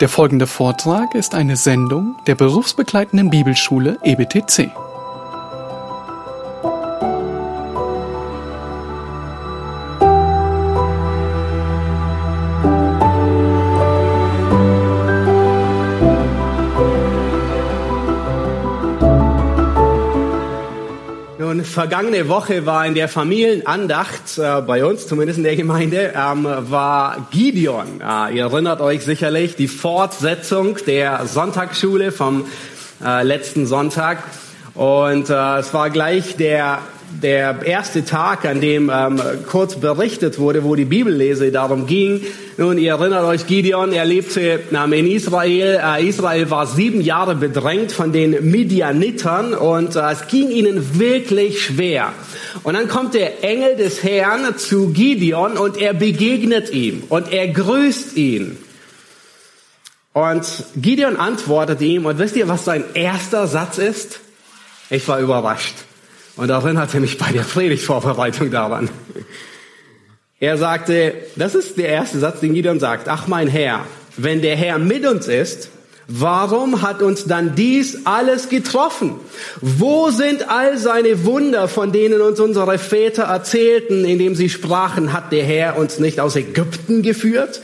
Der folgende Vortrag ist eine Sendung der berufsbegleitenden Bibelschule EBTC. Vergangene Woche war in der Familienandacht, äh, bei uns zumindest in der Gemeinde, ähm, war Gideon. Äh, ihr erinnert euch sicherlich, die Fortsetzung der Sonntagsschule vom äh, letzten Sonntag. Und äh, es war gleich der der erste Tag, an dem ähm, kurz berichtet wurde, wo die Bibellese darum ging. Nun, ihr erinnert euch, Gideon, er lebte ähm, in Israel. Äh, Israel war sieben Jahre bedrängt von den Midianitern und äh, es ging ihnen wirklich schwer. Und dann kommt der Engel des Herrn zu Gideon und er begegnet ihm und er grüßt ihn. Und Gideon antwortet ihm und wisst ihr, was sein erster Satz ist? Ich war überrascht. Und erinnerte mich bei der Predigtvorbereitung daran. Er sagte, das ist der erste Satz, den Gideon sagt, ach mein Herr, wenn der Herr mit uns ist, warum hat uns dann dies alles getroffen? Wo sind all seine Wunder, von denen uns unsere Väter erzählten, indem sie sprachen, hat der Herr uns nicht aus Ägypten geführt?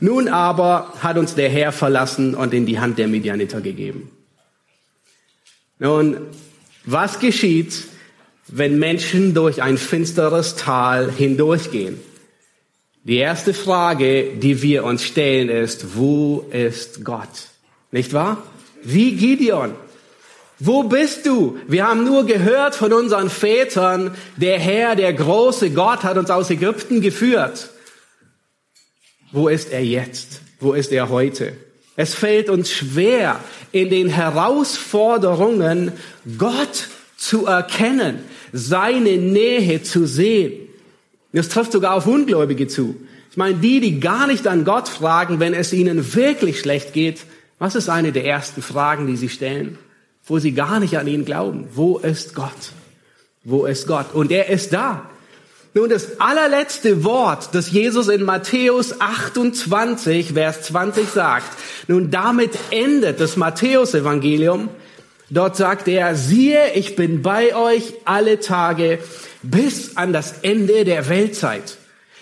Nun aber hat uns der Herr verlassen und in die Hand der Midianiter gegeben. Nun, was geschieht, wenn Menschen durch ein finsteres Tal hindurchgehen? Die erste Frage, die wir uns stellen, ist, wo ist Gott? Nicht wahr? Wie Gideon. Wo bist du? Wir haben nur gehört von unseren Vätern, der Herr, der große Gott hat uns aus Ägypten geführt. Wo ist er jetzt? Wo ist er heute? Es fällt uns schwer, in den Herausforderungen Gott zu erkennen seine Nähe zu sehen. Das trifft sogar auf Ungläubige zu. Ich meine, die, die gar nicht an Gott fragen, wenn es ihnen wirklich schlecht geht, was ist eine der ersten Fragen, die sie stellen? Wo sie gar nicht an ihn glauben. Wo ist Gott? Wo ist Gott? Und er ist da. Nun, das allerletzte Wort, das Jesus in Matthäus 28, Vers 20 sagt. Nun, damit endet das Matthäus-Evangelium. Dort sagt er, siehe, ich bin bei euch alle Tage bis an das Ende der Weltzeit.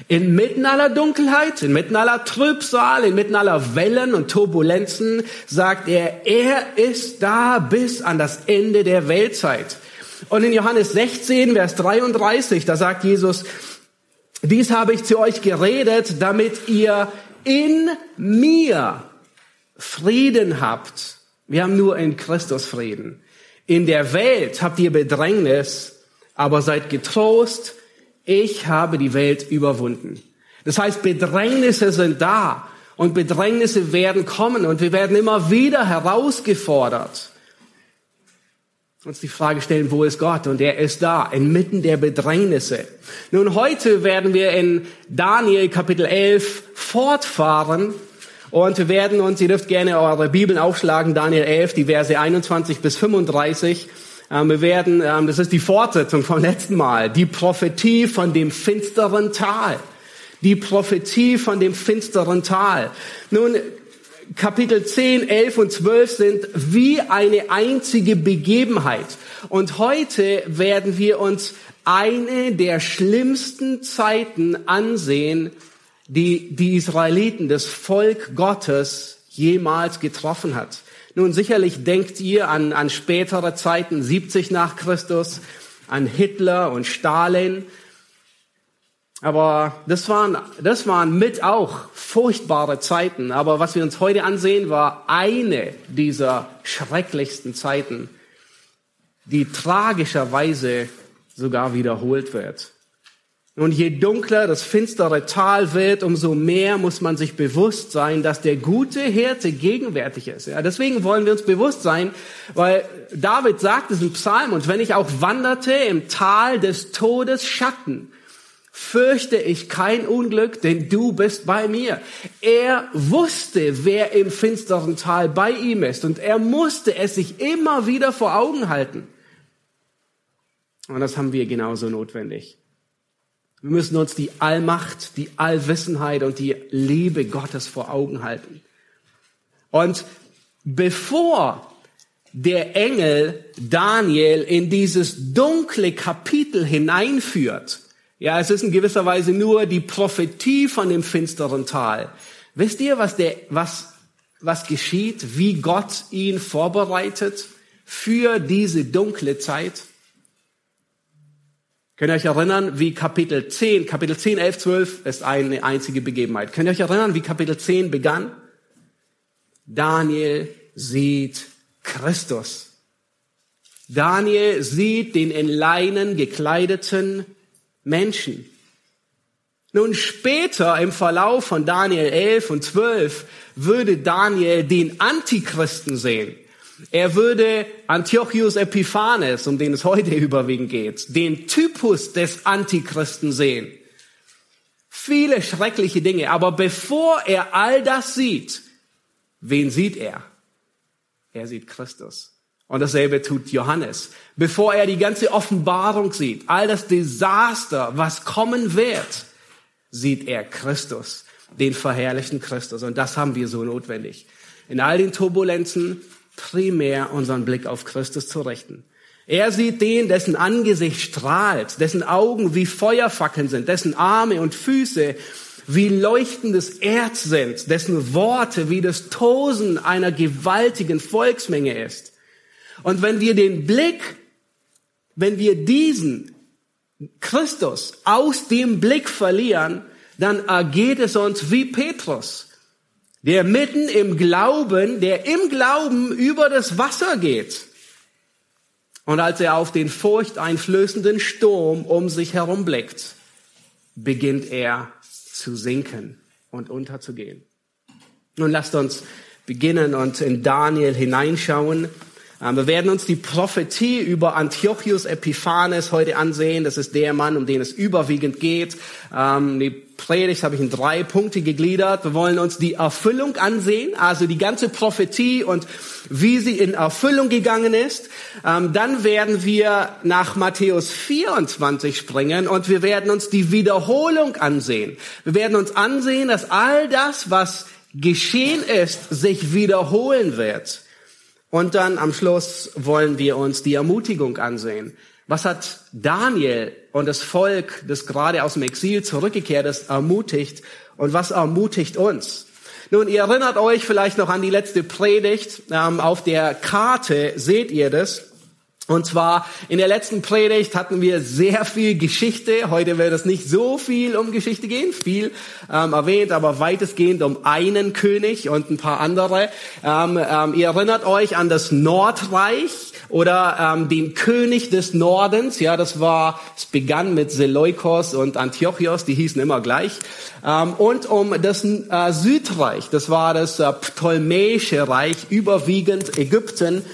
Inmitten aller Dunkelheit, inmitten aller Trübsal, inmitten aller Wellen und Turbulenzen sagt er, er ist da bis an das Ende der Weltzeit. Und in Johannes 16, Vers 33, da sagt Jesus, dies habe ich zu euch geredet, damit ihr in mir Frieden habt. Wir haben nur in Christus Frieden. In der Welt habt ihr Bedrängnis, aber seid getrost, ich habe die Welt überwunden. Das heißt, Bedrängnisse sind da und Bedrängnisse werden kommen und wir werden immer wieder herausgefordert. Uns die Frage stellen, wo ist Gott? Und er ist da, inmitten der Bedrängnisse. Nun, heute werden wir in Daniel Kapitel 11 fortfahren und wir werden uns, ihr dürft gerne eure Bibeln aufschlagen, Daniel 11, die Verse 21 bis 35. Ähm, wir werden, ähm, das ist die Fortsetzung vom letzten Mal, die Prophetie von dem finsteren Tal. Die Prophetie von dem finsteren Tal. Nun, Kapitel 10, 11 und 12 sind wie eine einzige Begebenheit. Und heute werden wir uns eine der schlimmsten Zeiten ansehen, die die Israeliten, das Volk Gottes, jemals getroffen hat. Nun, sicherlich denkt ihr an, an spätere Zeiten, 70 nach Christus, an Hitler und Stalin. Aber das waren, das waren mit auch furchtbare Zeiten. Aber was wir uns heute ansehen, war eine dieser schrecklichsten Zeiten, die tragischerweise sogar wiederholt wird. Und je dunkler das finstere Tal wird, umso mehr muss man sich bewusst sein, dass der gute Hirte gegenwärtig ist. Ja, deswegen wollen wir uns bewusst sein, weil David sagt es im Psalm, und wenn ich auch wanderte im Tal des Todes Schatten, fürchte ich kein Unglück, denn du bist bei mir. Er wusste, wer im finsteren Tal bei ihm ist, und er musste es sich immer wieder vor Augen halten. Und das haben wir genauso notwendig. Wir müssen uns die Allmacht, die Allwissenheit und die Liebe Gottes vor Augen halten. Und bevor der Engel Daniel in dieses dunkle Kapitel hineinführt, ja, es ist in gewisser Weise nur die Prophetie von dem finsteren Tal. Wisst ihr, was der, was, was geschieht, wie Gott ihn vorbereitet für diese dunkle Zeit? Könnt ihr euch erinnern, wie Kapitel 10, Kapitel 10, 11, 12 ist eine einzige Begebenheit. Könnt ihr euch erinnern, wie Kapitel 10 begann? Daniel sieht Christus. Daniel sieht den in Leinen gekleideten Menschen. Nun später im Verlauf von Daniel 11 und 12 würde Daniel den Antichristen sehen. Er würde Antiochus Epiphanes, um den es heute überwiegend geht, den Typus des Antichristen sehen. Viele schreckliche Dinge. Aber bevor er all das sieht, wen sieht er? Er sieht Christus. Und dasselbe tut Johannes. Bevor er die ganze Offenbarung sieht, all das Desaster, was kommen wird, sieht er Christus, den verherrlichten Christus. Und das haben wir so notwendig. In all den Turbulenzen primär unseren Blick auf Christus zu richten. Er sieht den, dessen Angesicht strahlt, dessen Augen wie Feuerfackeln sind, dessen Arme und Füße wie leuchtendes Erz sind, dessen Worte wie das Tosen einer gewaltigen Volksmenge ist. Und wenn wir den Blick, wenn wir diesen Christus aus dem Blick verlieren, dann ergeht es uns wie Petrus, der mitten im Glauben, der im Glauben über das Wasser geht. Und als er auf den furchteinflößenden Sturm um sich herum blickt, beginnt er zu sinken und unterzugehen. Nun lasst uns beginnen und in Daniel hineinschauen. Ähm, wir werden uns die Prophetie über Antiochus Epiphanes heute ansehen. Das ist der Mann, um den es überwiegend geht. Ähm, die Predigt habe ich in drei Punkte gegliedert. Wir wollen uns die Erfüllung ansehen, also die ganze Prophetie und wie sie in Erfüllung gegangen ist. Ähm, dann werden wir nach Matthäus 24 springen und wir werden uns die Wiederholung ansehen. Wir werden uns ansehen, dass all das, was geschehen ist, sich wiederholen wird. Und dann am Schluss wollen wir uns die Ermutigung ansehen. Was hat Daniel und das Volk, das gerade aus dem Exil zurückgekehrt ist, ermutigt? Und was ermutigt uns? Nun, ihr erinnert euch vielleicht noch an die letzte Predigt. Ähm, auf der Karte seht ihr das. Und zwar in der letzten Predigt hatten wir sehr viel Geschichte. Heute wird es nicht so viel um Geschichte gehen, viel ähm, erwähnt, aber weitestgehend um einen König und ein paar andere. Ähm, ähm, ihr erinnert euch an das Nordreich oder ähm, den König des Nordens. Ja, das war, es begann mit Seleukos und Antiochos, die hießen immer gleich. Ähm, und um das äh, Südreich, das war das äh, Ptolemäische Reich, überwiegend Ägypten.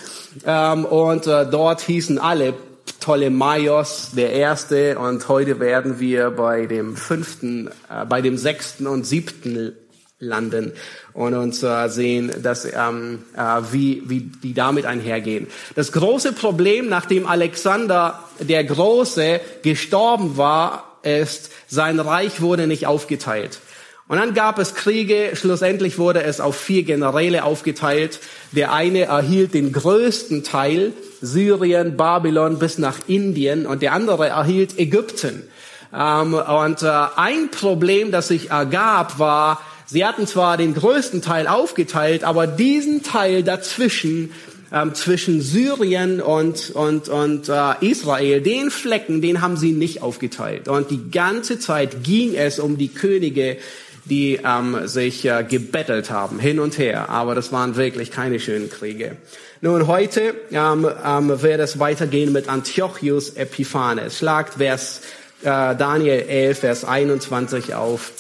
Ähm, und äh, dort hießen alle Ptolemaios der Erste und heute werden wir bei dem fünften, äh, bei dem sechsten und siebten landen und uns äh, sehen, dass, ähm, äh, wie, wie die damit einhergehen. Das große Problem, nachdem Alexander der Große gestorben war, ist, sein Reich wurde nicht aufgeteilt. Und dann gab es Kriege, schlussendlich wurde es auf vier Generäle aufgeteilt. Der eine erhielt den größten Teil, Syrien, Babylon bis nach Indien, und der andere erhielt Ägypten. Ähm, und äh, ein Problem, das sich ergab, war, sie hatten zwar den größten Teil aufgeteilt, aber diesen Teil dazwischen, ähm, zwischen Syrien und, und, und äh, Israel, den Flecken, den haben sie nicht aufgeteilt. Und die ganze Zeit ging es um die Könige die ähm, sich äh, gebettelt haben, hin und her. Aber das waren wirklich keine schönen Kriege. Nun, heute ähm, ähm, wird es weitergehen mit Antiochus Epiphanes. Schlagt Vers äh, Daniel 11, Vers 21 auf.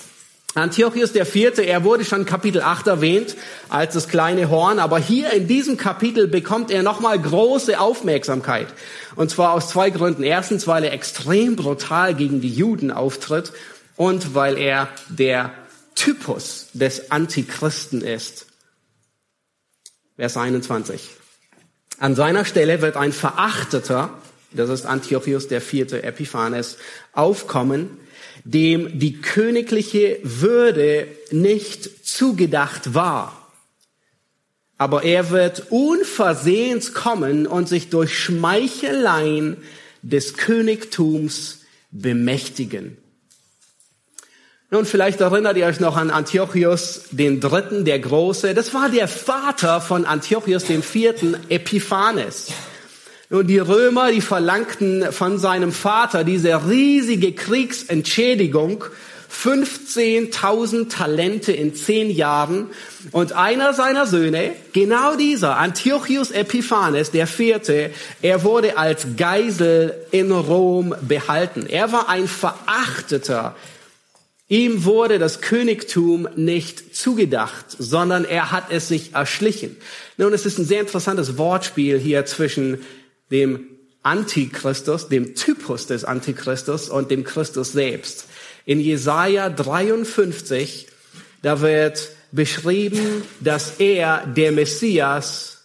Antiochus der Vierte, er wurde schon Kapitel 8 erwähnt als das kleine Horn, aber hier in diesem Kapitel bekommt er nochmal große Aufmerksamkeit. Und zwar aus zwei Gründen. Erstens, weil er extrem brutal gegen die Juden auftritt und weil er der Typus des Antichristen ist. Vers 21. An seiner Stelle wird ein Verachteter, das ist Antiochus der vierte Epiphanes, aufkommen, dem die königliche Würde nicht zugedacht war. aber er wird unversehens kommen und sich durch Schmeicheleien des Königtums bemächtigen. Nun, vielleicht erinnert ihr euch noch an Antiochus den Dritten, der Große. Das war der Vater von Antiochus dem Vierten, Epiphanes. Nun, die Römer, die verlangten von seinem Vater diese riesige Kriegsentschädigung 15.000 Talente in zehn Jahren. Und einer seiner Söhne, genau dieser, Antiochus Epiphanes, der vierte, er wurde als Geisel in Rom behalten. Er war ein verachteter. Ihm wurde das Königtum nicht zugedacht, sondern er hat es sich erschlichen. Nun, es ist ein sehr interessantes Wortspiel hier zwischen dem Antichristus, dem Typus des Antichristus und dem Christus selbst. In Jesaja 53, da wird beschrieben, dass er, der Messias,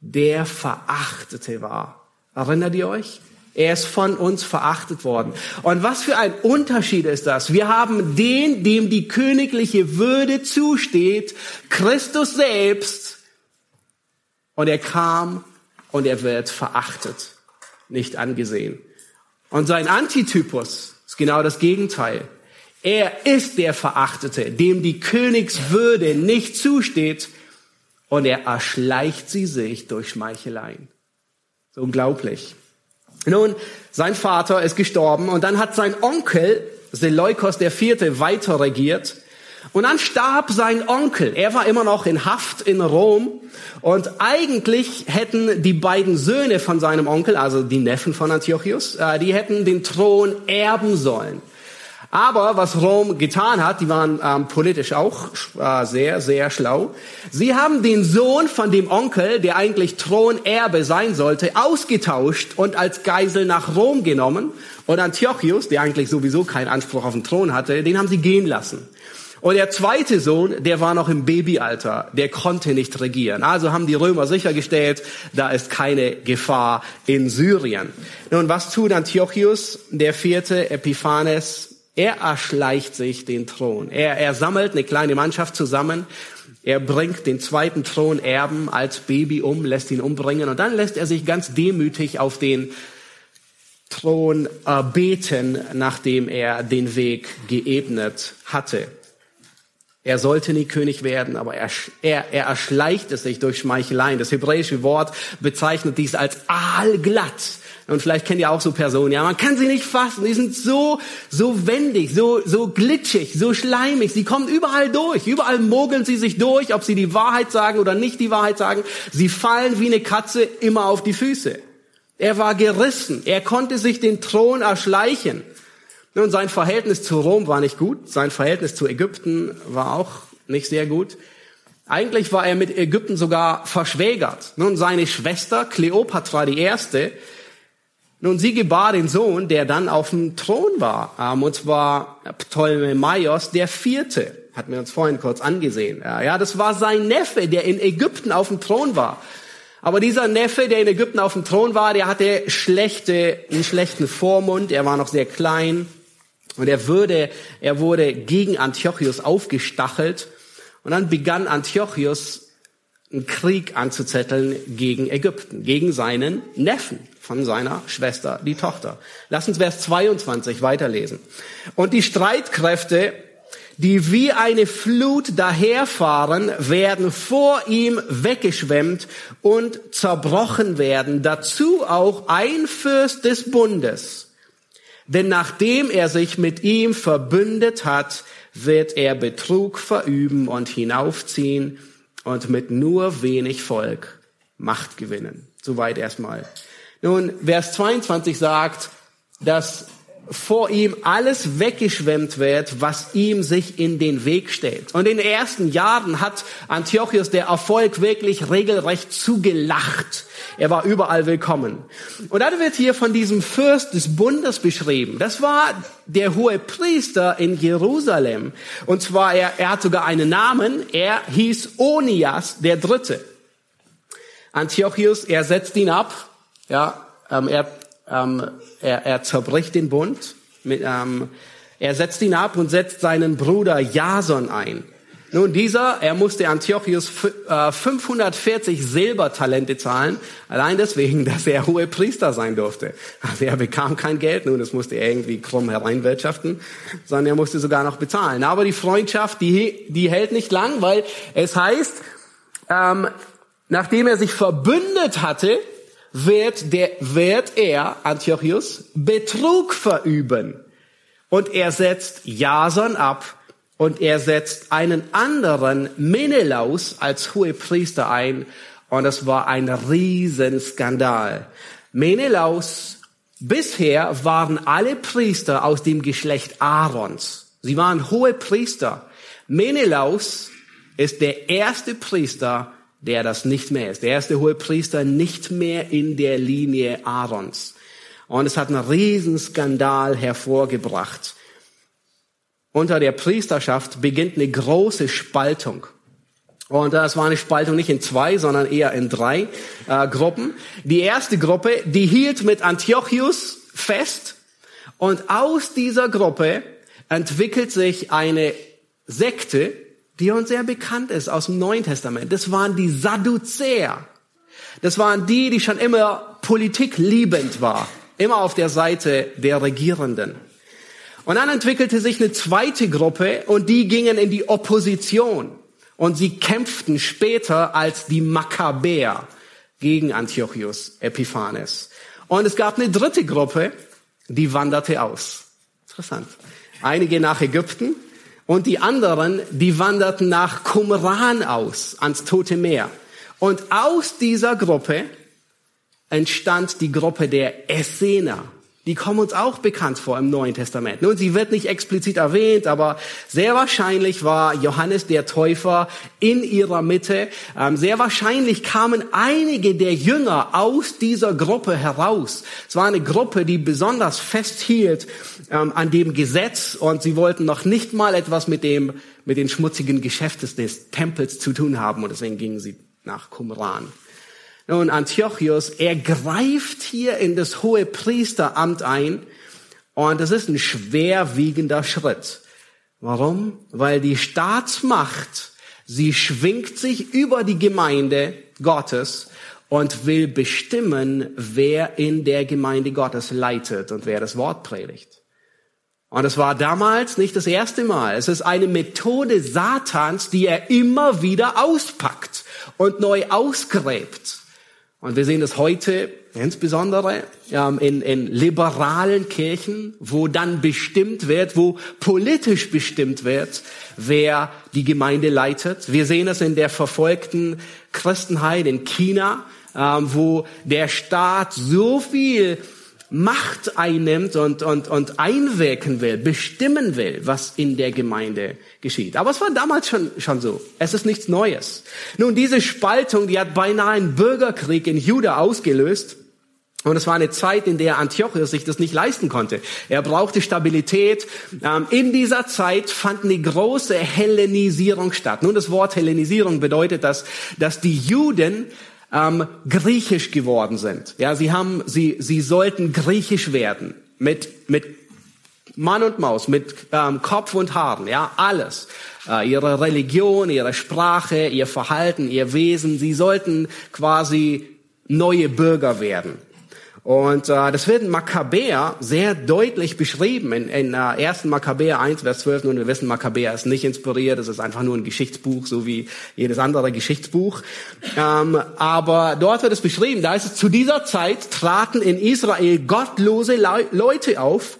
der Verachtete war. Erinnert ihr euch? Er ist von uns verachtet worden. Und was für ein Unterschied ist das? Wir haben den, dem die königliche Würde zusteht, Christus selbst. Und er kam und er wird verachtet, nicht angesehen. Und sein Antitypus, genau das Gegenteil. Er ist der Verachtete, dem die Königswürde nicht zusteht und er erschleicht sie sich durch Schmeicheleien. So unglaublich. Nun, sein Vater ist gestorben und dann hat sein Onkel Seleukos IV. weiter regiert und dann starb sein Onkel. Er war immer noch in Haft in Rom. Und eigentlich hätten die beiden Söhne von seinem Onkel, also die Neffen von Antiochus, äh, die hätten den Thron erben sollen. Aber was Rom getan hat, die waren ähm, politisch auch äh, sehr, sehr schlau. Sie haben den Sohn von dem Onkel, der eigentlich Thronerbe sein sollte, ausgetauscht und als Geisel nach Rom genommen. Und Antiochus, der eigentlich sowieso keinen Anspruch auf den Thron hatte, den haben sie gehen lassen. Und der zweite Sohn, der war noch im Babyalter, der konnte nicht regieren. Also haben die Römer sichergestellt, da ist keine Gefahr in Syrien. Nun, was tut Antiochus, der vierte Epiphanes? Er erschleicht sich den Thron. Er, er sammelt eine kleine Mannschaft zusammen. Er bringt den zweiten Thronerben als Baby um, lässt ihn umbringen und dann lässt er sich ganz demütig auf den Thron erbeten, nachdem er den Weg geebnet hatte. Er sollte nie König werden, aber er, er, er erschleicht es sich durch Schmeicheleien. Das hebräische Wort bezeichnet dies als aalglatt. Und vielleicht kennt ihr auch so Personen, ja, man kann sie nicht fassen. Die sind so, so wendig, so, so glitschig, so schleimig. Sie kommen überall durch. Überall mogeln sie sich durch, ob sie die Wahrheit sagen oder nicht die Wahrheit sagen. Sie fallen wie eine Katze immer auf die Füße. Er war gerissen. Er konnte sich den Thron erschleichen. Nun, sein Verhältnis zu Rom war nicht gut. Sein Verhältnis zu Ägypten war auch nicht sehr gut. Eigentlich war er mit Ägypten sogar verschwägert. Nun, seine Schwester Kleopatra die Erste, nun, sie gebar den Sohn, der dann auf dem Thron war. Ähm, und zwar Ptolemaios der Vierte. Hatten wir uns vorhin kurz angesehen. Ja, das war sein Neffe, der in Ägypten auf dem Thron war. Aber dieser Neffe, der in Ägypten auf dem Thron war, der hatte schlechte, einen schlechten Vormund. Er war noch sehr klein. Und er wurde, er wurde gegen Antiochus aufgestachelt. Und dann begann Antiochus einen Krieg anzuzetteln gegen Ägypten, gegen seinen Neffen von seiner Schwester, die Tochter. Lass uns Vers 22 weiterlesen. Und die Streitkräfte, die wie eine Flut daherfahren, werden vor ihm weggeschwemmt und zerbrochen werden. Dazu auch ein Fürst des Bundes denn nachdem er sich mit ihm verbündet hat, wird er Betrug verüben und hinaufziehen und mit nur wenig Volk Macht gewinnen. Soweit erstmal. Nun, Vers 22 sagt, dass vor ihm alles weggeschwemmt wird, was ihm sich in den Weg stellt. Und in den ersten Jahren hat Antiochus der Erfolg wirklich regelrecht zugelacht. Er war überall willkommen. Und dann wird hier von diesem Fürst des Bundes beschrieben. Das war der hohe Priester in Jerusalem. Und zwar, er, er hat sogar einen Namen. Er hieß Onias der Dritte. Antiochus, er setzt ihn ab. Ja, ähm, er ähm, er, er zerbricht den Bund. Mit, ähm, er setzt ihn ab und setzt seinen Bruder Jason ein. Nun, dieser, er musste Antiochus 540 äh, Silbertalente zahlen, allein deswegen, dass er hohe Priester sein durfte. Also er bekam kein Geld, nun, das musste er irgendwie krumm hereinwirtschaften, sondern er musste sogar noch bezahlen. Aber die Freundschaft, die, die hält nicht lang, weil es heißt, ähm, nachdem er sich verbündet hatte, wird, der, wird er, Antiochus, Betrug verüben. Und er setzt Jason ab und er setzt einen anderen Menelaus als Hohepriester ein und das war ein Riesenskandal. Menelaus, bisher waren alle Priester aus dem Geschlecht Aarons. Sie waren hohe Priester. Menelaus ist der erste Priester, der das nicht mehr ist. Der erste hohe Priester nicht mehr in der Linie Aarons. Und es hat einen Riesenskandal hervorgebracht unter der Priesterschaft beginnt eine große Spaltung. Und das war eine Spaltung nicht in zwei, sondern eher in drei äh, Gruppen. Die erste Gruppe, die hielt mit Antiochus fest. Und aus dieser Gruppe entwickelt sich eine Sekte, die uns sehr bekannt ist aus dem Neuen Testament. Das waren die Sadduzäer. Das waren die, die schon immer politikliebend war. Immer auf der Seite der Regierenden. Und dann entwickelte sich eine zweite Gruppe und die gingen in die Opposition. Und sie kämpften später als die Makkabäer gegen Antiochus Epiphanes. Und es gab eine dritte Gruppe, die wanderte aus. Interessant. Einige nach Ägypten und die anderen, die wanderten nach Qumran aus, ans Tote Meer. Und aus dieser Gruppe entstand die Gruppe der Essener die kommen uns auch bekannt vor im Neuen Testament. Nun, sie wird nicht explizit erwähnt, aber sehr wahrscheinlich war Johannes der Täufer in ihrer Mitte. Ähm, sehr wahrscheinlich kamen einige der Jünger aus dieser Gruppe heraus. Es war eine Gruppe, die besonders festhielt ähm, an dem Gesetz und sie wollten noch nicht mal etwas mit dem, mit den schmutzigen Geschäften des Tempels zu tun haben und deswegen gingen sie nach Qumran. Nun, Antiochus, er greift hier in das hohe Priesteramt ein und das ist ein schwerwiegender Schritt. Warum? Weil die Staatsmacht, sie schwingt sich über die Gemeinde Gottes und will bestimmen, wer in der Gemeinde Gottes leitet und wer das Wort predigt. Und es war damals nicht das erste Mal. Es ist eine Methode Satans, die er immer wieder auspackt und neu ausgräbt. Und wir sehen das heute insbesondere ähm, in, in liberalen Kirchen, wo dann bestimmt wird, wo politisch bestimmt wird, wer die Gemeinde leitet. Wir sehen es in der verfolgten Christenheit in China, ähm, wo der Staat so viel Macht einnimmt und, und, und einwirken will, bestimmen will, was in der Gemeinde geschieht. Aber es war damals schon, schon so. Es ist nichts Neues. Nun, diese Spaltung, die hat beinahe einen Bürgerkrieg in Juda ausgelöst. Und es war eine Zeit, in der Antiochus sich das nicht leisten konnte. Er brauchte Stabilität. Ähm, in dieser Zeit fand eine große Hellenisierung statt. Nun, das Wort Hellenisierung bedeutet, dass, dass die Juden ähm, griechisch geworden sind. Ja, sie haben, sie, sie sollten griechisch werden mit mit Mann und Maus, mit ähm, Kopf und Haaren, ja, alles. Äh, ihre Religion, ihre Sprache, ihr Verhalten, ihr Wesen, sie sollten quasi neue Bürger werden. Und äh, das wird in Makkabäer sehr deutlich beschrieben. In, in äh, 1. Makkabäer 1, Vers 12, nun wir wissen, Makkabäer ist nicht inspiriert, es ist einfach nur ein Geschichtsbuch, so wie jedes andere Geschichtsbuch. Ähm, aber dort wird es beschrieben, da ist es, zu dieser Zeit traten in Israel gottlose Le Leute auf,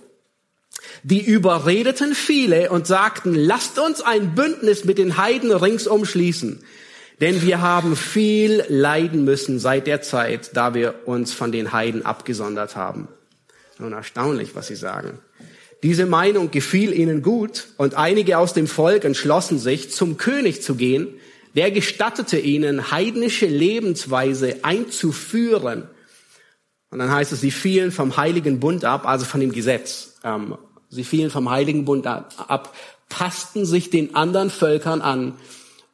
die überredeten viele und sagten, lasst uns ein Bündnis mit den Heiden ringsum schließen. Denn wir haben viel leiden müssen seit der Zeit, da wir uns von den Heiden abgesondert haben. Nun erstaunlich, was sie sagen. Diese Meinung gefiel ihnen gut und einige aus dem Volk entschlossen sich, zum König zu gehen. Der gestattete ihnen, heidnische Lebensweise einzuführen. Und dann heißt es, sie fielen vom Heiligen Bund ab, also von dem Gesetz. Ähm, sie fielen vom Heiligen Bund ab, passten sich den anderen Völkern an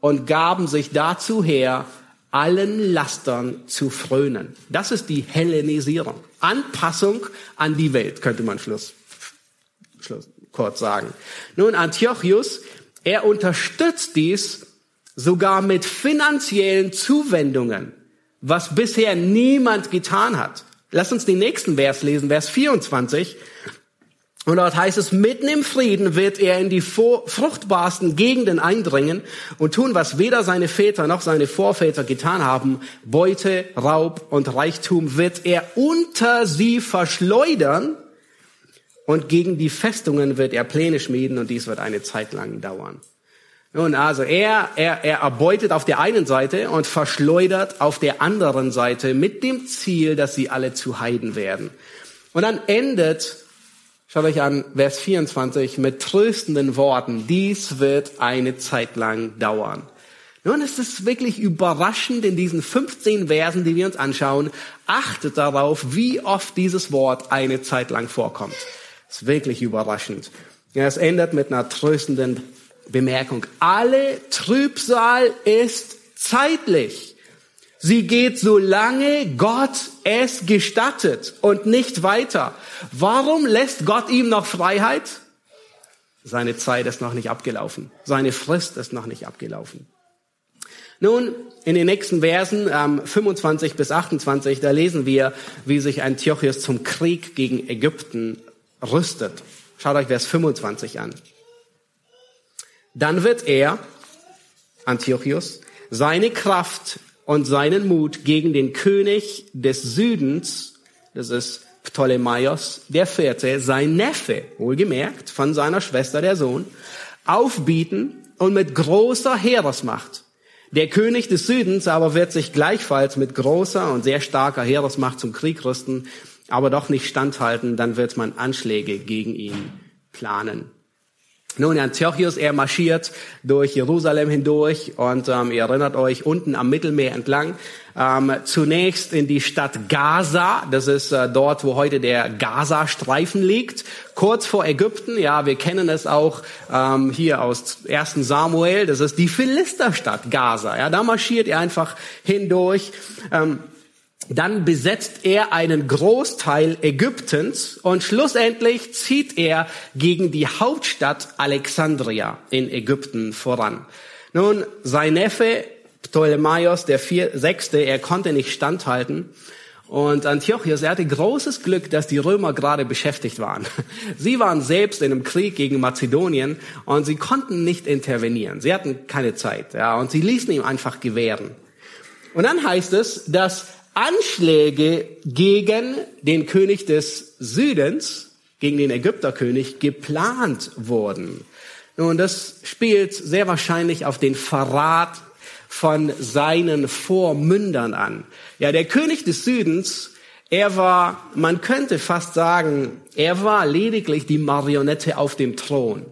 und gaben sich dazu her, allen Lastern zu frönen. Das ist die Hellenisierung. Anpassung an die Welt, könnte man Schluss, Schluss kurz sagen. Nun, Antiochus, Er unterstützt dies sogar mit finanziellen Zuwendungen, was bisher niemand getan hat. Lass uns den nächsten Vers lesen, Vers 24. Und dort heißt es, mitten im Frieden wird er in die fruchtbarsten Gegenden eindringen und tun, was weder seine Väter noch seine Vorväter getan haben. Beute, Raub und Reichtum wird er unter sie verschleudern und gegen die Festungen wird er Pläne schmieden und dies wird eine Zeit lang dauern. Nun, also er, er, er erbeutet auf der einen Seite und verschleudert auf der anderen Seite mit dem Ziel, dass sie alle zu Heiden werden. Und dann endet Schaut euch an, Vers 24 mit tröstenden Worten. Dies wird eine Zeit lang dauern. Nun ist es wirklich überraschend in diesen 15 Versen, die wir uns anschauen. Achtet darauf, wie oft dieses Wort eine Zeit lang vorkommt. Ist wirklich überraschend. Ja, es endet mit einer tröstenden Bemerkung. Alle Trübsal ist zeitlich. Sie geht, solange Gott es gestattet und nicht weiter. Warum lässt Gott ihm noch Freiheit? Seine Zeit ist noch nicht abgelaufen. Seine Frist ist noch nicht abgelaufen. Nun, in den nächsten Versen, ähm, 25 bis 28, da lesen wir, wie sich Antiochus zum Krieg gegen Ägypten rüstet. Schaut euch Vers 25 an. Dann wird er, Antiochus, seine Kraft und seinen Mut gegen den König des Südens, das ist Ptolemaios der Vierte, sein Neffe, wohlgemerkt, von seiner Schwester der Sohn, aufbieten und mit großer Heeresmacht. Der König des Südens aber wird sich gleichfalls mit großer und sehr starker Heeresmacht zum Krieg rüsten, aber doch nicht standhalten, dann wird man Anschläge gegen ihn planen. Nun, Antiochus, er marschiert durch Jerusalem hindurch und ähm, ihr erinnert euch unten am Mittelmeer entlang. Ähm, zunächst in die Stadt Gaza, das ist äh, dort, wo heute der Gaza-Streifen liegt, kurz vor Ägypten. Ja, wir kennen es auch ähm, hier aus 1. Samuel, das ist die Philisterstadt Gaza. Ja, da marschiert er einfach hindurch. Ähm, dann besetzt er einen Großteil Ägyptens und schlussendlich zieht er gegen die Hauptstadt Alexandria in Ägypten voran. Nun, sein Neffe Ptolemaios, der vier, sechste, er konnte nicht standhalten. Und Antiochus, er hatte großes Glück, dass die Römer gerade beschäftigt waren. Sie waren selbst in einem Krieg gegen Mazedonien und sie konnten nicht intervenieren. Sie hatten keine Zeit, ja, und sie ließen ihm einfach gewähren. Und dann heißt es, dass Anschläge gegen den König des Südens, gegen den Ägypterkönig, geplant wurden. Nun, das spielt sehr wahrscheinlich auf den Verrat von seinen Vormündern an. Ja, der König des Südens, er war, man könnte fast sagen, er war lediglich die Marionette auf dem Thron.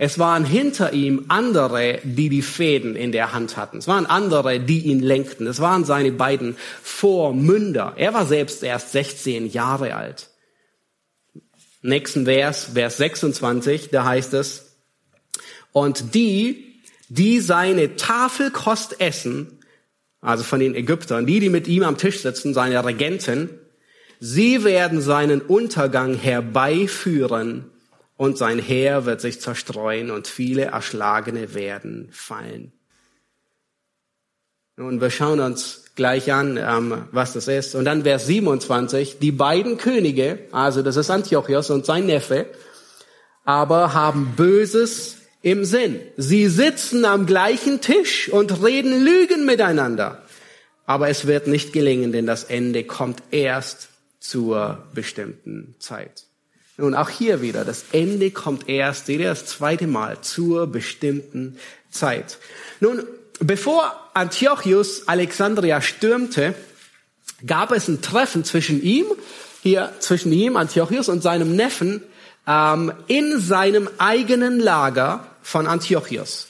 Es waren hinter ihm andere, die die Fäden in der Hand hatten. Es waren andere, die ihn lenkten. Es waren seine beiden Vormünder. Er war selbst erst 16 Jahre alt. Nächsten Vers, Vers 26, da heißt es, und die, die seine Tafelkost essen, also von den Ägyptern, die, die mit ihm am Tisch sitzen, seine Regenten, sie werden seinen Untergang herbeiführen und sein Heer wird sich zerstreuen und viele Erschlagene werden fallen. Nun, wir schauen uns gleich an, ähm, was das ist. Und dann Vers 27, die beiden Könige, also das ist Antiochos und sein Neffe, aber haben Böses im Sinn. Sie sitzen am gleichen Tisch und reden Lügen miteinander. Aber es wird nicht gelingen, denn das Ende kommt erst zur bestimmten Zeit. Nun, auch hier wieder, das Ende kommt erst, seht ihr, das zweite Mal zur bestimmten Zeit. Nun, bevor Antiochus Alexandria stürmte, gab es ein Treffen zwischen ihm, hier zwischen ihm, Antiochus, und seinem Neffen ähm, in seinem eigenen Lager von Antiochus.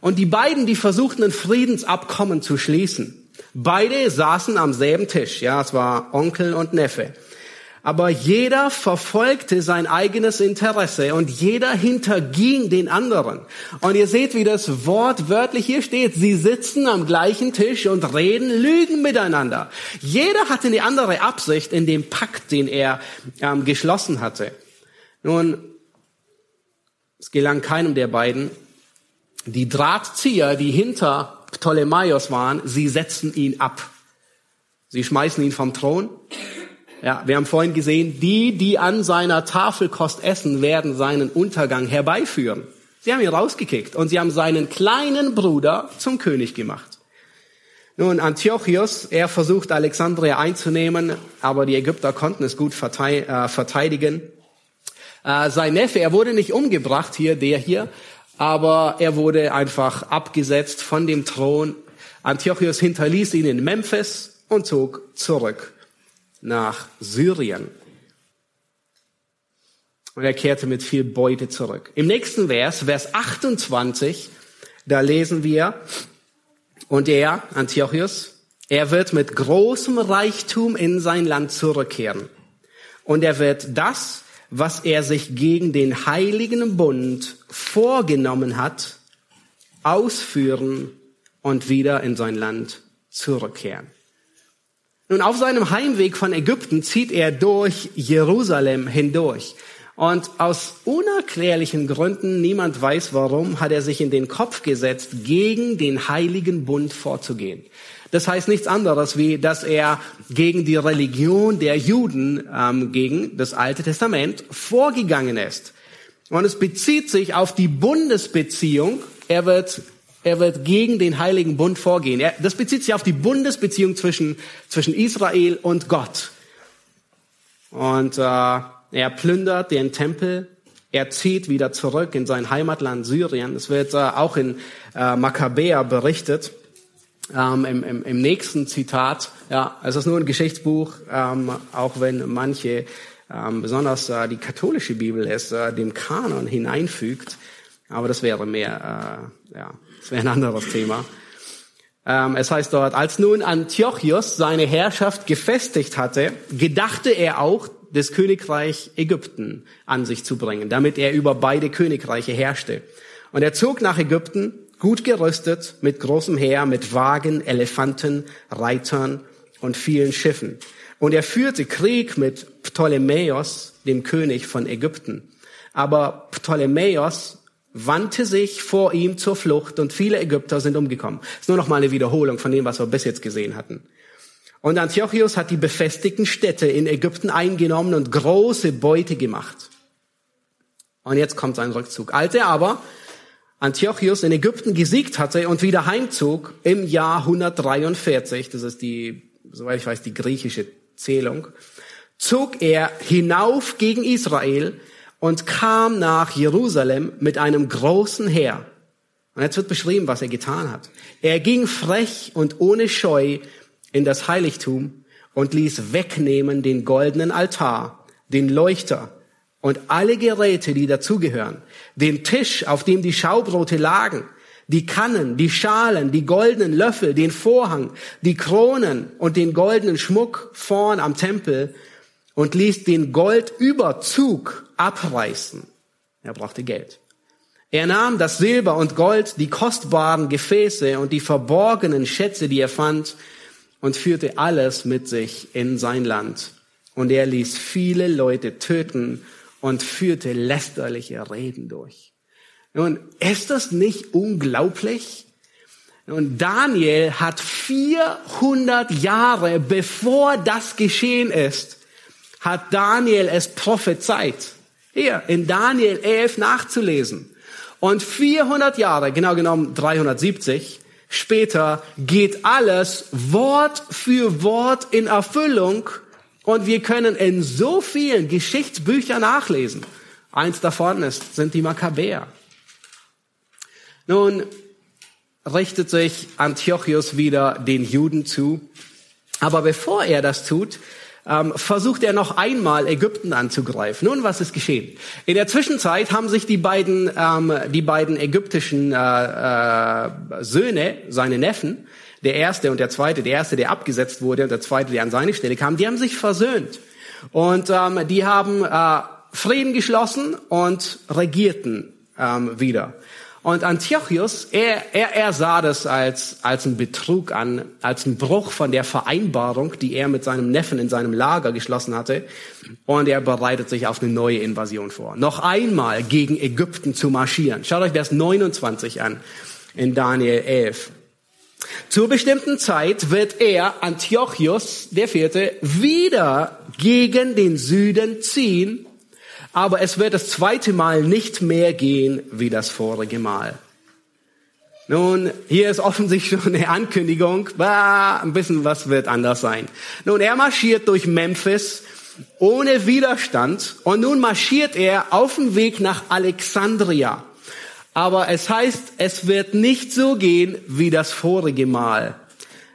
Und die beiden, die versuchten, ein Friedensabkommen zu schließen. Beide saßen am selben Tisch, ja, es war Onkel und Neffe. Aber jeder verfolgte sein eigenes Interesse und jeder hinterging den anderen. Und ihr seht, wie das Wort wörtlich hier steht. Sie sitzen am gleichen Tisch und reden Lügen miteinander. Jeder hatte eine andere Absicht in dem Pakt, den er ähm, geschlossen hatte. Nun, es gelang keinem der beiden, die Drahtzieher, die hinter Ptolemaios waren, sie setzen ihn ab. Sie schmeißen ihn vom Thron. Ja, wir haben vorhin gesehen, die, die an seiner Tafelkost essen, werden seinen Untergang herbeiführen. Sie haben ihn rausgekickt und sie haben seinen kleinen Bruder zum König gemacht. Nun, Antiochus, er versucht Alexandria einzunehmen, aber die Ägypter konnten es gut äh, verteidigen. Äh, sein Neffe, er wurde nicht umgebracht hier, der hier, aber er wurde einfach abgesetzt von dem Thron. Antiochus hinterließ ihn in Memphis und zog zurück nach Syrien. Und er kehrte mit viel Beute zurück. Im nächsten Vers, Vers 28, da lesen wir, und er, Antiochus, er wird mit großem Reichtum in sein Land zurückkehren. Und er wird das, was er sich gegen den heiligen Bund vorgenommen hat, ausführen und wieder in sein Land zurückkehren. Nun, auf seinem Heimweg von Ägypten zieht er durch Jerusalem hindurch. Und aus unerklärlichen Gründen, niemand weiß warum, hat er sich in den Kopf gesetzt, gegen den heiligen Bund vorzugehen. Das heißt nichts anderes, wie dass er gegen die Religion der Juden, ähm, gegen das Alte Testament vorgegangen ist. Und es bezieht sich auf die Bundesbeziehung. Er wird, er wird gegen den Heiligen Bund vorgehen. Er, das bezieht sich auf die Bundesbeziehung zwischen, zwischen Israel und Gott. Und äh, er plündert den Tempel. Er zieht wieder zurück in sein Heimatland Syrien. Es wird äh, auch in äh, Makkabäer berichtet ähm, im, im, im nächsten Zitat. Ja, es ist nur ein Geschichtsbuch, ähm, auch wenn manche, ähm, besonders äh, die katholische Bibel es äh, dem Kanon hineinfügt. Aber das wäre mehr, äh, ja, das wäre ein anderes Thema. Ähm, es heißt dort, als nun Antiochus seine Herrschaft gefestigt hatte, gedachte er auch, das Königreich Ägypten an sich zu bringen, damit er über beide Königreiche herrschte. Und er zog nach Ägypten gut gerüstet, mit großem Heer, mit Wagen, Elefanten, Reitern und vielen Schiffen. Und er führte Krieg mit Ptolemäus, dem König von Ägypten. Aber Ptolemäus wandte sich vor ihm zur Flucht und viele Ägypter sind umgekommen. Das ist nur noch mal eine Wiederholung von dem, was wir bis jetzt gesehen hatten. Und Antiochus hat die befestigten Städte in Ägypten eingenommen und große Beute gemacht. Und jetzt kommt sein Rückzug. Als er aber Antiochus in Ägypten gesiegt hatte und wieder heimzog im Jahr 143, das ist die, soweit ich weiß, die griechische Zählung, zog er hinauf gegen Israel und kam nach Jerusalem mit einem großen Heer. Und jetzt wird beschrieben, was er getan hat. Er ging frech und ohne Scheu in das Heiligtum und ließ wegnehmen den goldenen Altar, den Leuchter, und alle Geräte, die dazugehören, den Tisch, auf dem die Schaubrote lagen, die Kannen, die Schalen, die goldenen Löffel, den Vorhang, die Kronen und den goldenen Schmuck vorn am Tempel und ließ den Goldüberzug abreißen. Er brauchte Geld. Er nahm das Silber und Gold, die kostbaren Gefäße und die verborgenen Schätze, die er fand, und führte alles mit sich in sein Land. Und er ließ viele Leute töten und führte lästerliche Reden durch. Nun, ist das nicht unglaublich? Und Daniel hat 400 Jahre bevor das geschehen ist, hat Daniel es prophezeit. Hier in Daniel 11 nachzulesen. Und 400 Jahre, genau genommen 370, später geht alles Wort für Wort in Erfüllung und wir können in so vielen Geschichtsbüchern nachlesen. Eins davon ist, sind die Makkabäer. Nun richtet sich Antiochus wieder den Juden zu. Aber bevor er das tut, ähm, versucht er noch einmal Ägypten anzugreifen. Nun, was ist geschehen? In der Zwischenzeit haben sich die beiden, ähm, die beiden ägyptischen äh, äh, Söhne, seine Neffen, der erste und der zweite, der erste, der abgesetzt wurde und der zweite, der an seine Stelle kam, die haben sich versöhnt. Und ähm, die haben äh, Frieden geschlossen und regierten ähm, wieder. Und Antiochus, er, er, er sah das als, als ein Betrug an, als ein Bruch von der Vereinbarung, die er mit seinem Neffen in seinem Lager geschlossen hatte. Und er bereitet sich auf eine neue Invasion vor. Noch einmal gegen Ägypten zu marschieren. Schaut euch Vers 29 an in Daniel 11. Zur bestimmten Zeit wird er, Antiochus, der Vierte, wieder gegen den Süden ziehen aber es wird das zweite Mal nicht mehr gehen wie das vorige Mal. Nun, hier ist offensichtlich schon eine Ankündigung, bah, ein bisschen was wird anders sein. Nun, er marschiert durch Memphis ohne Widerstand und nun marschiert er auf dem Weg nach Alexandria. Aber es heißt, es wird nicht so gehen wie das vorige Mal.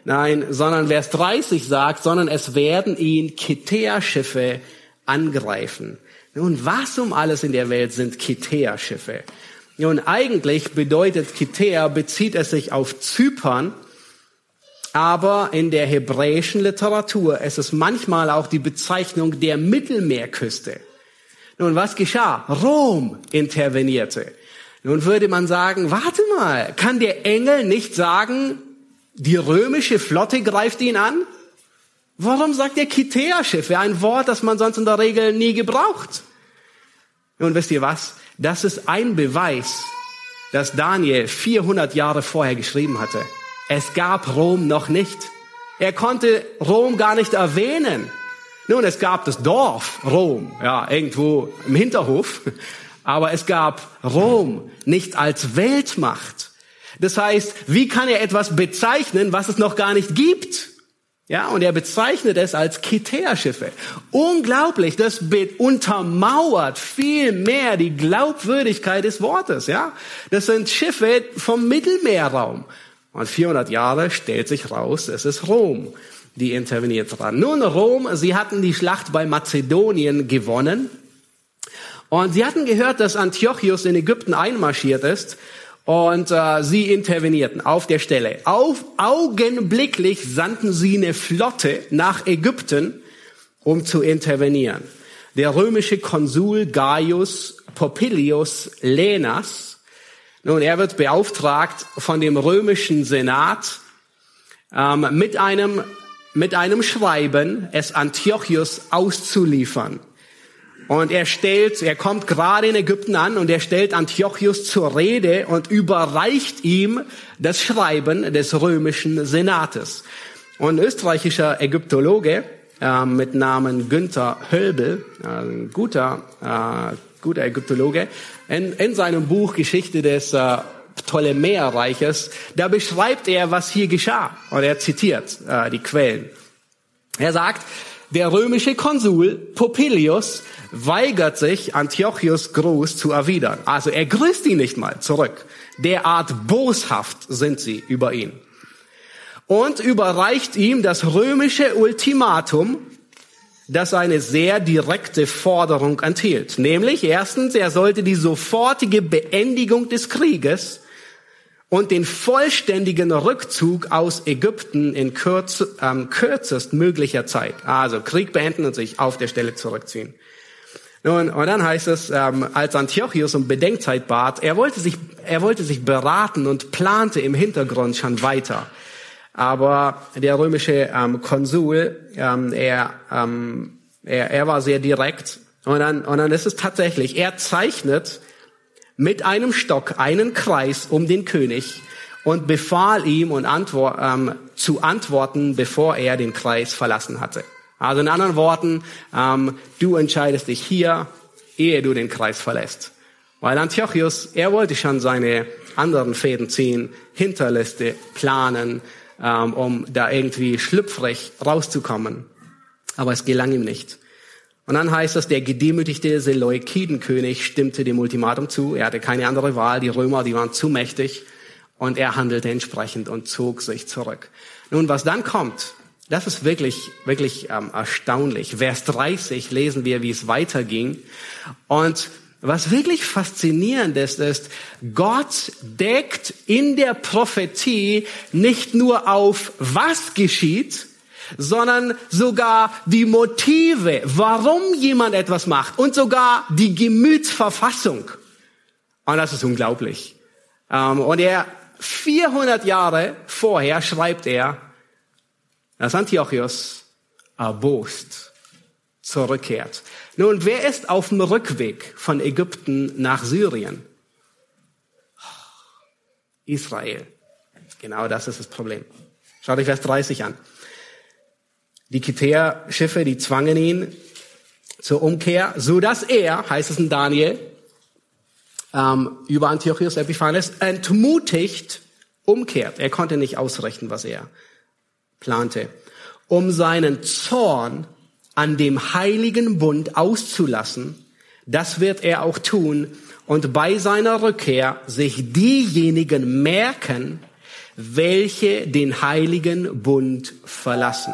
Nein, sondern Vers 30 sagt, sondern es werden ihn Kitea-Schiffe angreifen. Nun, was um alles in der Welt sind Kitea-Schiffe? Nun, eigentlich bedeutet Kitea, bezieht es sich auf Zypern, aber in der hebräischen Literatur ist es manchmal auch die Bezeichnung der Mittelmeerküste. Nun, was geschah? Rom intervenierte. Nun würde man sagen, warte mal, kann der Engel nicht sagen, die römische Flotte greift ihn an? Warum sagt er Kitea-Schiffe? Ein Wort, das man sonst in der Regel nie gebraucht. Und wisst ihr was? Das ist ein Beweis, dass Daniel 400 Jahre vorher geschrieben hatte. Es gab Rom noch nicht. Er konnte Rom gar nicht erwähnen. Nun, es gab das Dorf Rom, ja, irgendwo im Hinterhof. Aber es gab Rom nicht als Weltmacht. Das heißt, wie kann er etwas bezeichnen, was es noch gar nicht gibt? Ja, und er bezeichnet es als Kitea-Schiffe. Unglaublich, das untermauert viel mehr die Glaubwürdigkeit des Wortes, ja. Das sind Schiffe vom Mittelmeerraum. Und 400 Jahre stellt sich raus, es ist Rom, die interveniert dran. Nun, Rom, sie hatten die Schlacht bei Mazedonien gewonnen. Und sie hatten gehört, dass Antiochus in Ägypten einmarschiert ist und äh, sie intervenierten auf der Stelle. Auf, augenblicklich sandten sie eine Flotte nach Ägypten, um zu intervenieren. Der römische Konsul Gaius Popilius Lenas, nun, er wird beauftragt von dem römischen Senat ähm, mit einem mit einem Schreiben, es Antiochus auszuliefern. Und er stellt, er kommt gerade in Ägypten an und er stellt Antiochus zur Rede und überreicht ihm das Schreiben des römischen Senates. Und ein österreichischer Ägyptologe äh, mit Namen Günther Hölbel, äh, ein guter, äh, guter Ägyptologe, in, in seinem Buch Geschichte des äh, Ptolemäerreiches, da beschreibt er, was hier geschah. Und er zitiert äh, die Quellen. Er sagt, der römische Konsul Popilius weigert sich, Antiochus Gruß zu erwidern. Also er grüßt ihn nicht mal zurück. Derart boshaft sind sie über ihn. Und überreicht ihm das römische Ultimatum, das eine sehr direkte Forderung enthielt. Nämlich erstens, er sollte die sofortige Beendigung des Krieges und den vollständigen Rückzug aus Ägypten in kürz, ähm, kürzest möglicher Zeit. Also Krieg beenden und sich auf der Stelle zurückziehen. Nun, und dann heißt es, ähm, als Antiochus um Bedenkzeit bat, er wollte sich, er wollte sich beraten und plante im Hintergrund schon weiter. Aber der römische ähm, Konsul, ähm, er, ähm, er, er war sehr direkt. Und dann, und dann ist es tatsächlich, er zeichnet mit einem Stock einen Kreis um den König und befahl ihm und antwort, ähm, zu antworten, bevor er den Kreis verlassen hatte. Also in anderen Worten, ähm, du entscheidest dich hier, ehe du den Kreis verlässt. Weil Antiochus, er wollte schon seine anderen Fäden ziehen, Hinterliste planen, ähm, um da irgendwie schlüpfrig rauszukommen. Aber es gelang ihm nicht. Und dann heißt es, der gedemütigte Seleukidenkönig stimmte dem Ultimatum zu. Er hatte keine andere Wahl. Die Römer, die waren zu mächtig. Und er handelte entsprechend und zog sich zurück. Nun, was dann kommt, das ist wirklich, wirklich ähm, erstaunlich. Vers 30 lesen wir, wie es weiterging. Und was wirklich faszinierend ist, ist, Gott deckt in der Prophetie nicht nur auf, was geschieht, sondern sogar die Motive, warum jemand etwas macht und sogar die Gemütsverfassung. Und das ist unglaublich. Ähm, und er 400 Jahre vorher schreibt er, dass Antiochus erbost zurückkehrt. Nun, wer ist auf dem Rückweg von Ägypten nach Syrien? Israel. Genau das ist das Problem. Schaut euch Vers 30 an. Die Kitäer-Schiffe, die zwangen ihn zur Umkehr, so dass er, heißt es in Daniel, ähm, über Antiochus Epiphanes, entmutigt umkehrt. Er konnte nicht ausrechnen, was er plante, um seinen Zorn an dem heiligen Bund auszulassen. Das wird er auch tun und bei seiner Rückkehr sich diejenigen merken, welche den heiligen Bund verlassen.